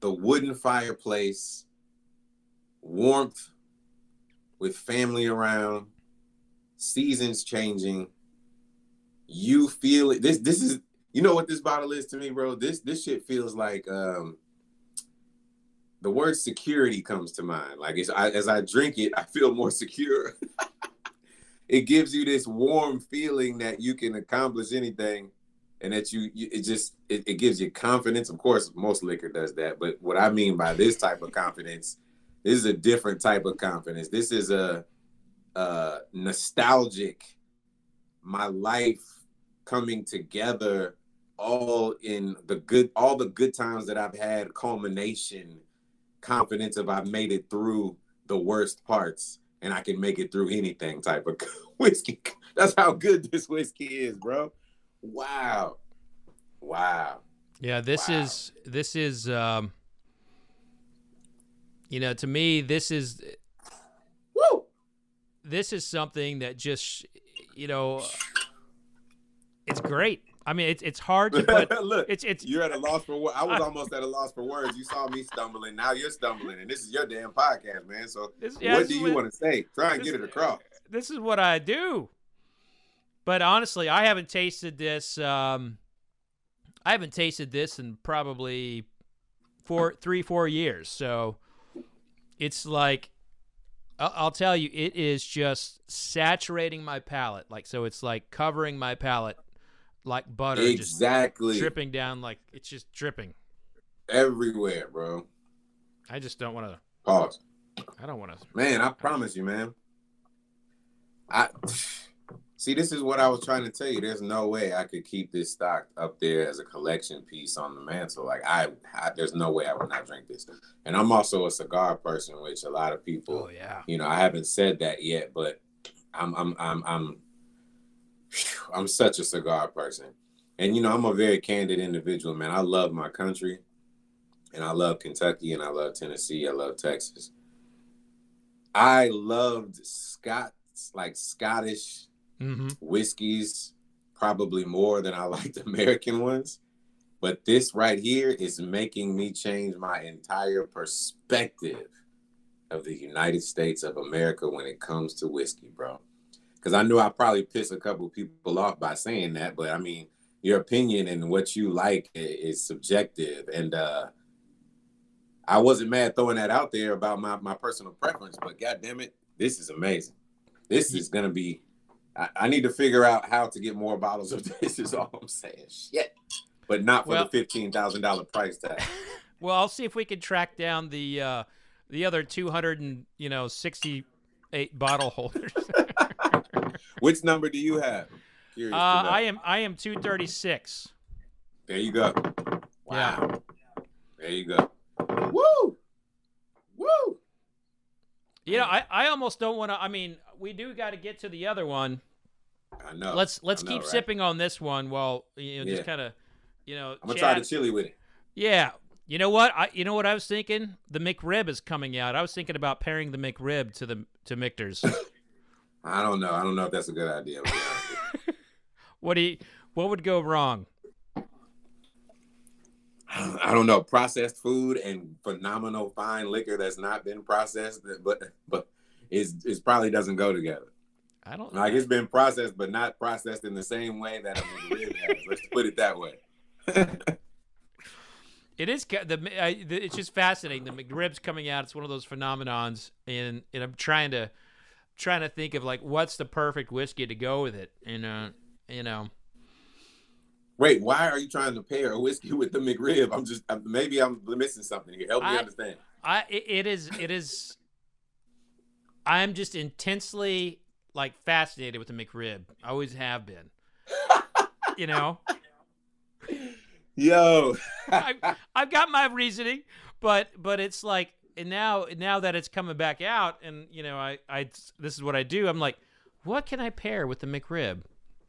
the wooden fireplace, warmth with family around, seasons changing. You feel it. This this is you know what this bottle is to me, bro. This this shit feels like um the word security comes to mind. Like I, as I drink it, I feel more secure. <laughs> it gives you this warm feeling that you can accomplish anything and that you, you it just it, it gives you confidence of course most liquor does that but what i mean by this type of confidence this is a different type of confidence this is a, a nostalgic my life coming together all in the good all the good times that i've had culmination confidence of i've made it through the worst parts and I can make it through anything type of <laughs> whiskey. That's how good this whiskey is, bro. Wow. Wow. Yeah, this Wow. is this is um you know, to me this is Woo! this is something that just you know it's great. I mean, it's it's hard to put <laughs> Look, it's it's you're at a loss for words. I was <laughs> almost at a loss for words. You saw me stumbling. Now you're stumbling, and this is your damn podcast, man. So, This- yeah, what do you want to say? Try and this- get it across. this is what I do. But honestly, I haven't tasted this um I haven't tasted this in probably four, three, four years. So it's like I'll, I'll tell you, it is just saturating my palate. Like so, it's like covering my palate like butter, exactly just dripping down. Like it's just dripping everywhere, bro. I just don't want to pause. I don't want to. Man, I promise you, man. I <sighs> see. This is what I was trying to tell you. There's no way I could keep this stock up there as a collection piece on the mantle. Like I, I there's no way I would not drink this. And I'm also a cigar person, which a lot of people. Oh yeah. You know, I haven't said that yet, but I'm, I'm, I'm, I'm, I'm such a cigar person. And you know, I'm a very candid individual, man. I love my country, and I love Kentucky, and I love Tennessee, I love Texas. I loved Scots, like Scottish mm-hmm. whiskeys, probably more than I liked <laughs> American ones. But this right here is making me change my entire perspective of the United States of America when it comes to whiskey, bro. Because I know I probably piss a couple people off by saying that, but I mean, your opinion and what you like is subjective. And uh, I wasn't mad throwing that out there about my, my personal preference, but god damn it, this is amazing. This is gonna be I, I, need to figure out how to get more bottles of <laughs> this is all I'm saying. Shit. But not for well, the fifteen thousand dollar price tag. <laughs> well, I'll see if we can track down the uh the other two hundred and you know sixty eight bottle holders. <laughs> Which number do you have? Uh, I am I am two thirty six. There you go. Wow. Yeah. There you go. Woo! Woo! You know, I, I almost don't want to. I mean, we do got to get to the other one. I know. Let's let's know, keep right? sipping on this one while you know Yeah. just kind of you know. I'm gonna chat. try the chili with it. Yeah. You know what? I you know what I was thinking? The McRib is coming out. I was thinking about pairing the McRib to the to Michter's. <laughs> I don't know. I don't know if that's a good idea. to be honest with you. <laughs> what do you, what would go wrong? I don't know. Processed food and phenomenal fine liquor that's not been processed, but but is is probably doesn't go together. I don't Like it's been processed, but not processed in the same way that a McRib has. Let's put it that way. <laughs> It is the, the it's just fascinating. The McRib's coming out. It's one of those phenomenons, and and I'm trying to trying to think of like what's the perfect whiskey to go with it. And uh, you know, Wait, why are you trying to pair a whiskey with the McRib? I'm just I'm, maybe I'm missing something here. Help me I- understand. I it, is it is. I'm just intensely like fascinated with the McRib. I always have been. <laughs> you know, Yo, I, I've got my reasoning, but but it's like and now now that it's coming back out, and you know I I this is what I do. I'm like, what can I pair with the McRib?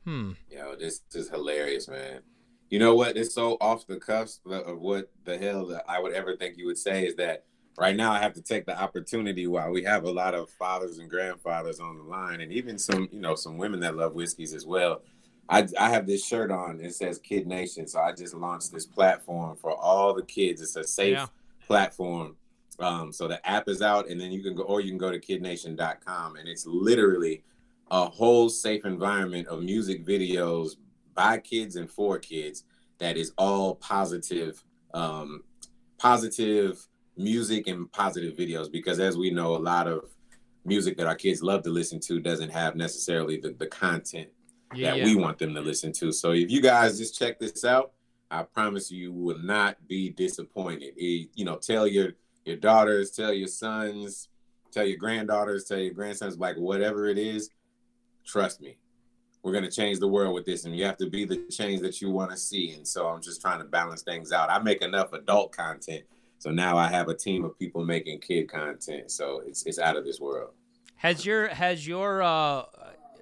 Hmm. Yo, this is hilarious, man. You know what? It's so off the cusp of what the hell that I would ever think you would say is that right now I have to take the opportunity while we have a lot of fathers and grandfathers on the line, and even some, you know, some women that love whiskeys as well. I, I have this shirt on. It says Kid Nation, so I just launched this platform for all the kids. It's a safe Yeah. platform. Um, so the app is out, and then you can go, or you can go to kidnation.com, and it's literally a whole safe environment of music videos by kids and for kids that is all positive, um, positive music and positive videos. Because as we know, a lot of music that our kids love to listen to doesn't have necessarily the, the content Yeah. that yeah. we want them to listen to. So if you guys just check this out, I promise you will not be disappointed. It- you know, tell your your daughters, tell your sons, tell your granddaughters, tell your grandsons, like whatever it is. Trust me, we're gonna change the world with this, and you have to be the change that you want to see. And so I'm just trying to balance things out. I make enough adult content, so now I have a team of people making kid content. So it's it's out of this world. Has your has your uh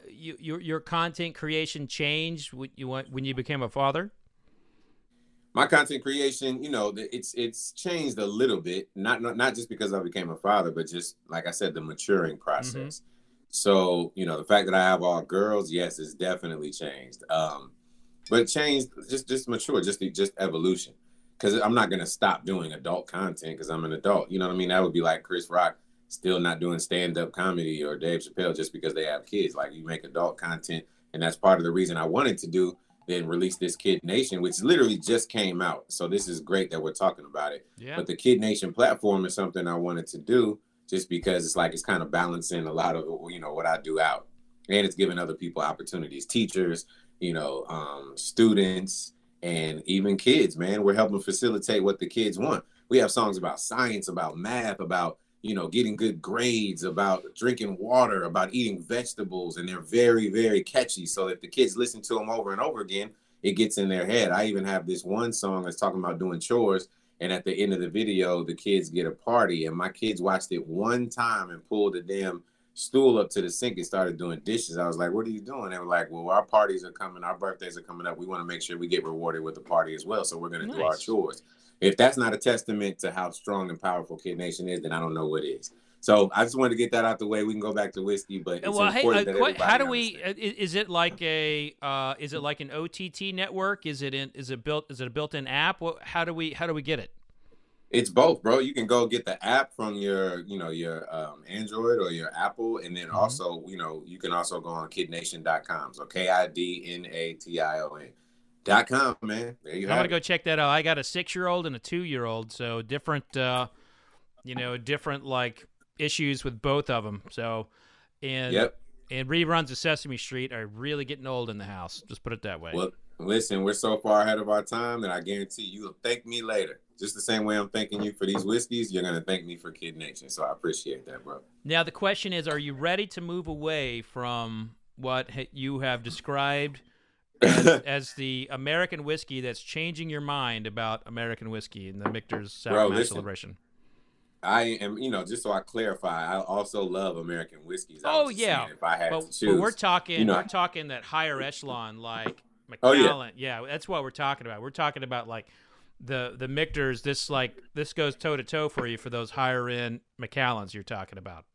you, your your content creation changed when you when you became a father? My content creation, you know, it's it's changed a little bit. Not not not just because I became a father, but just like I said, the maturing process. So you know, the fact that I have all girls, yes, it's definitely changed. Um, but changed just just mature, just just evolution. Because I'm not gonna stop doing adult content because I'm an adult. You know what I mean? That would be like Chris Rock still not doing stand up comedy or Dave Chappelle just because they have kids. Like you make adult content, and that's part of the reason I wanted to do then released this Kid Nation, which literally just came out. So this is great that we're talking about it. Yeah. But the Kid Nation platform is something I wanted to do just because it's like it's kind of balancing a lot of you know what I do out, and it's giving other people opportunities, teachers, you know, um, students, and even kids. Man, we're helping facilitate what the kids want. We have songs about science, about math, about you know getting good grades, about drinking water, about eating vegetables, and they're very very catchy. So if the kids listen to them over and over again, it gets in their head. I even have this one song that's talking about doing chores and at the end of the video, the kids get a party. And my kids watched it one time and pulled the damn stool up to the sink and started doing dishes. I was like, What are you doing? They were like, Well, our parties are coming, our birthdays are coming up. We want to make sure we get rewarded with the party as well. So we're going to do our chores. If that's not a testament to how strong and powerful Kid Nation is, then I don't know what is. So I just wanted to get that out the way. We can go back to whiskey, but it's well, hey, important uh, how do we? uh, Is it like a? Uh, is it like an OTT network? Is it in? Is it built? Is it a built-in app? What, how do we? How do we get it? It's both, bro. You can go get the app from your, you know, your um, Android or your Apple, and then Mhm. also, you know, you can also go on kidnation.com. So K I D N A T I O N dot com, man. There you I'm gonna it. go check that out. I got a six-year-old and a two-year-old, so different. Uh, you know, different like issues with both of them. So, and Yep. and reruns of Sesame Street are really getting old in the house. Just put it that way. Well, listen, we're so far ahead of our time that I guarantee you'll thank me later. Just the same way I'm thanking you for these whiskeys, you're gonna thank me for Kid Nation. So I appreciate that, bro. Now the question is: Are you ready to move away from what you have described as, <laughs> as the American whiskey that's changing your mind about American whiskey and the Michter's Sour Mash. Celebration? I am, you know, just so I clarify, I also love American whiskeys. Oh, yeah. if I had But, to but choose, we're talking, you know. we're talking that higher echelon, like Oh, yeah. Yeah. that's what we're talking about. We're talking about like the the Michter's. This like this goes toe to toe for you for those higher end Macallans you're talking about.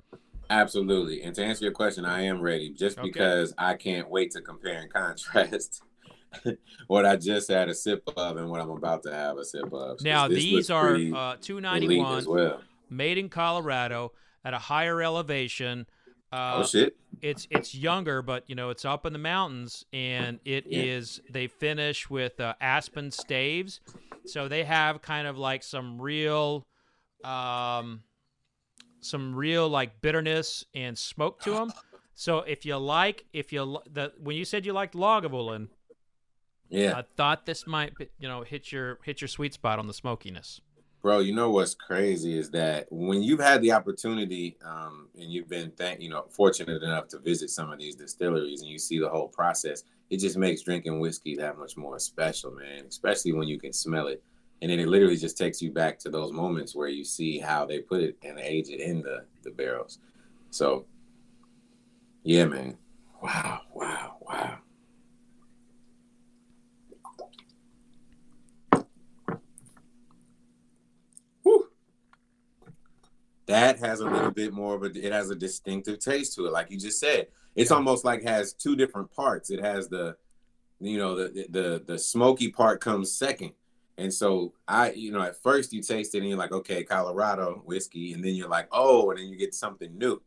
Absolutely. And to answer your question, I am ready just Okay. because I can't wait to compare and contrast <laughs> what I just had a sip of and what I'm about to have a sip of. Now these are uh, two elite ninety one. as well. made in Colorado at a higher elevation. Uh, oh shit. it's it's younger, but you know it's up in the mountains, and it is Yeah. they finish with uh, aspen staves, so they have kind of like some real, um, some real like bitterness and smoke to them. So if you like, if you the when you said you liked Lagavulin, Yeah. I thought this might be, you know hit your hit your sweet spot on the smokiness. Bro, you know what's crazy is that when you've had the opportunity um, and you've been thank you know fortunate enough to visit some of these distilleries and you see the whole process, it just makes drinking whiskey that much more special, man. Especially when you can smell it, and then it literally just takes you back to those moments where you see how they put it and age it in the the barrels. So, yeah, man. Wow, wow, wow. That has a little bit more of a it has a distinctive taste to it, like you just said. It's Yeah. almost like has two different parts. It has the you know, the the the smoky part comes second. And so I, you know, at first you taste it and you're like, okay, Colorado whiskey, and then you're like, oh, and then you get something new.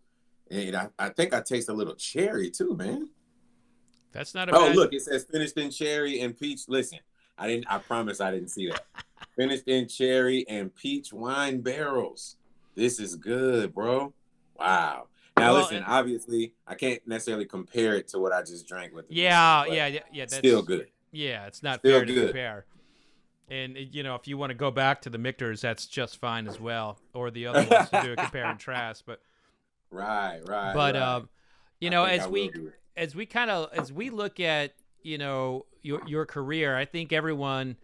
And I, I think I taste a little cherry too, man. That's not a Oh, bad. look, it says finished in cherry and peach. Listen, I didn't. I promise I didn't see that. <laughs> finished in cherry and peach wine barrels. This is good, bro. Wow. Now Well, listen. and- obviously, I can't necessarily compare it to what I just drank with. the Yeah, yeah, yeah, yeah. That's Still good. Yeah, it's not Still fair to good. compare. And you know, if you want to go back to the Michter's, that's just fine as well, or the other ones to do a compare and contrast. But <laughs> Right, right. but right. um, you I know, as we do it. as we kind of as we look at you know your your career, I think everyone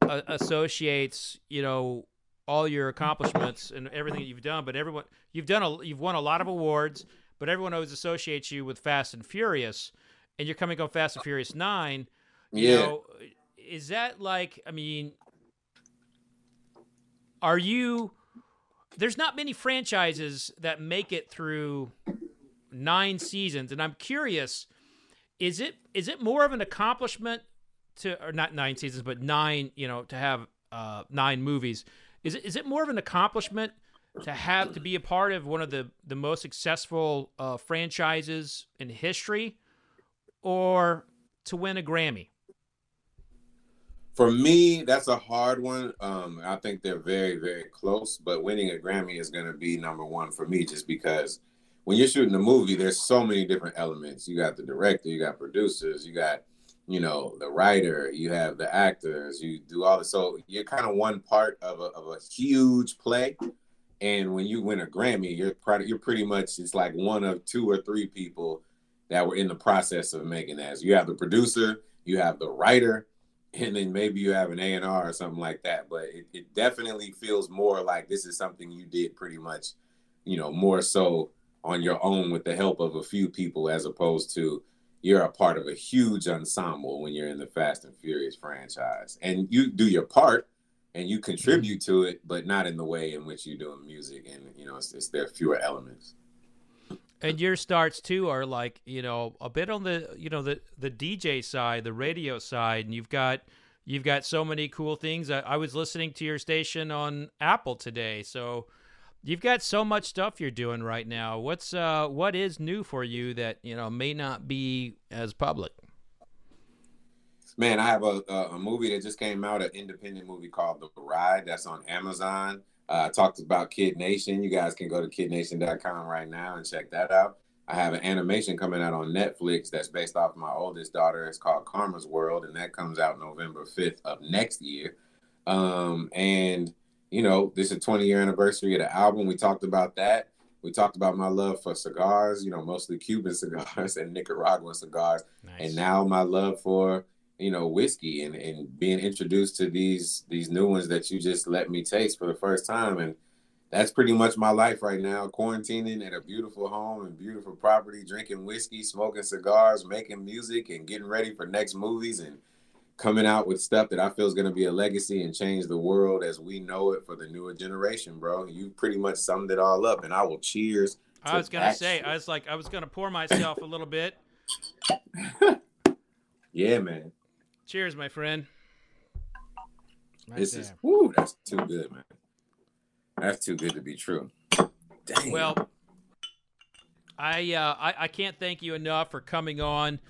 uh, associates you know all your accomplishments and everything that you've done, but everyone you've done a you've won a lot of awards, but everyone always associates you with Fast and Furious, and you're coming on Fast and Furious Nine. You yeah. know, is that like? I mean, are you? There's not many franchises that make it through nine seasons, and I'm curious: is it is it more of an accomplishment to, or not nine seasons, but nine? You know, to have uh, nine movies. Is it is it more of an accomplishment to have to be a part of one of the the most successful uh, franchises in history, or to win a Grammy? For me, that's a hard one. Um, I think they're very, very close, but winning a Grammy is going to be number one for me just because when you're shooting a movie, there's so many different elements. You got the director, you got producers, you got, you know, the writer, you have the actors, you do all this. So you're kind of one part of a, of a huge play. And when you win a Grammy, you're pretty, you're pretty much, it's like one of two or three people that were in the process of making that. So you have the producer, you have the writer, and then maybe you have an A and R or something like that. But it, it definitely feels more like this is something you did pretty much, you know, more so on your own with the help of a few people as opposed to you're a part of a huge ensemble when you're in the Fast and Furious franchise. And you do your part and you mm-hmm. contribute to it, but not in the way in which you're doing music. And, you know, it's, it's there are fewer elements. And your starts too are like you know a bit on the you know the the DJ side, the radio side, and you've got you've got so many cool things. I, I was listening to your station on Apple today, so you've got so much stuff you're doing right now. What's uh what is new for you that you know may not be as public? Man, I have a, a movie that just came out, an independent movie called The Ride. That's on Amazon. Uh, I talked about Kid Nation. You guys can go to kidnation.com right now and check that out. I have an animation coming out on Netflix that's based off my oldest daughter. It's called Karma's World, and that comes out November 5th of next year. Um, and, you know, this is a 20 year anniversary of the album. We talked about that. We talked about my love for cigars, you know, mostly Cuban <laughs> cigars and Nicaraguan cigars. Nice. And now my love for you know whiskey and, and being introduced to these these new ones that you just let me taste for the first time. And that's pretty much my life right now quarantining at a beautiful home and beautiful property drinking whiskey smoking cigars making music and getting ready for next movies and coming out with stuff that i feel is going to be a legacy and change the world as we know it for the newer generation bro. You pretty much summed it all up and i will cheers i was going to say i was like i was going to pour myself a little bit. <laughs> Yeah man Cheers, my friend. Right this there. is whoo, that's too good, man. That's too good to be true. Damn. Well, I uh, I, I can't thank you enough for coming on.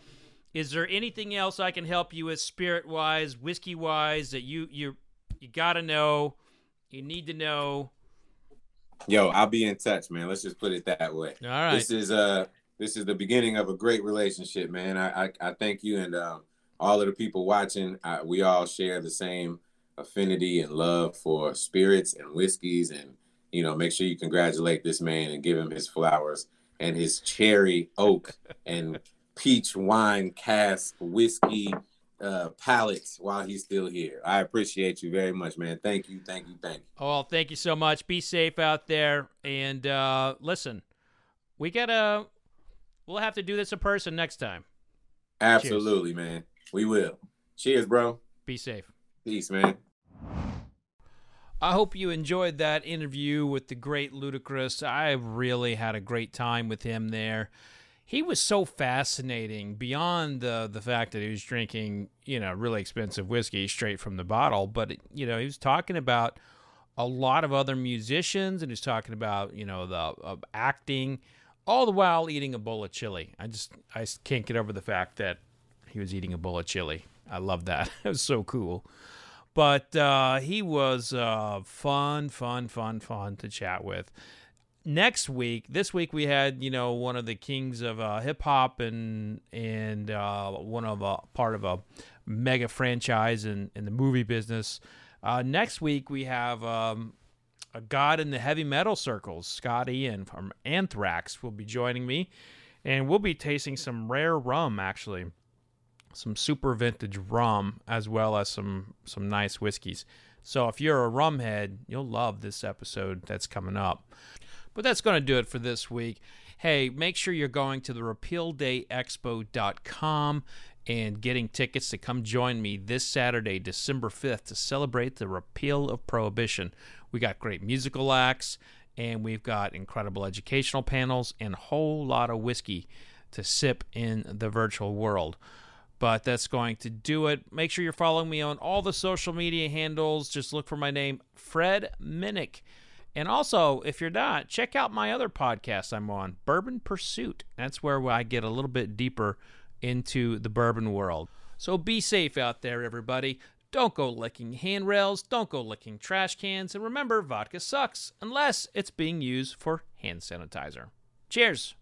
Is there anything else I can help you with, spirit wise, whiskey wise, that you you you gotta know, you need to know? Yo, I'll be in touch, man. Let's just put it that way. All right. This is uh this is the beginning of a great relationship, man. I I, I thank you and um all of the people watching, uh, we all share the same affinity and love for spirits and whiskeys. And, you know, make sure you congratulate this man and give him his flowers and his cherry oak <laughs> and peach wine cask whiskey uh, palates while he's still here. I appreciate you very much, man. Thank you, thank you, thank you. Oh, thank you so much. Be safe out there. And uh, listen, we gotta, we'll have to do this in person next time. Absolutely, Cheers. man. We will. Cheers, bro. Be safe. Peace, man. I hope you enjoyed that interview with the great Ludacris. I really had a great time with him there. He was so fascinating beyond the the fact that he was drinking, you know, really expensive whiskey straight from the bottle, but you know, he was talking about a lot of other musicians and he's talking about, you know, the uh, acting all the while eating a bowl of chili. I just I can't get over the fact that he was eating a bowl of chili. I love that. <laughs> it was so cool. But uh, he was uh, fun, fun, fun, fun to chat with. Next week, this week we had you know one of the kings of uh, hip hop and and uh, one of a part of a mega franchise in, in the movie business. Uh, next week we have um, a god in the heavy metal circles, Scott Ian from Anthrax, will be joining me, and we'll be tasting some rare rum actually some super vintage rum as well as some some nice whiskeys. So if you're a rum head, you'll love this episode that's coming up. But that's going to do it for this week. Hey, make sure you're going to the repealdayexpo.com and getting tickets to come join me this Saturday, December 5th, to celebrate the repeal of Prohibition. We got great musical acts, and we've got incredible educational panels and a whole lot of whiskey to sip in the virtual world but that's going to do it. Make sure you're following me on all the social media handles. Just look for my name, Fred Minnick. And also, if you're not, check out my other podcast I'm on, Bourbon Pursuit. That's where I get a little bit deeper into the bourbon world. So be safe out there, everybody. Don't go licking handrails, don't go licking trash cans, and remember, vodka sucks unless it's being used for hand sanitizer. Cheers.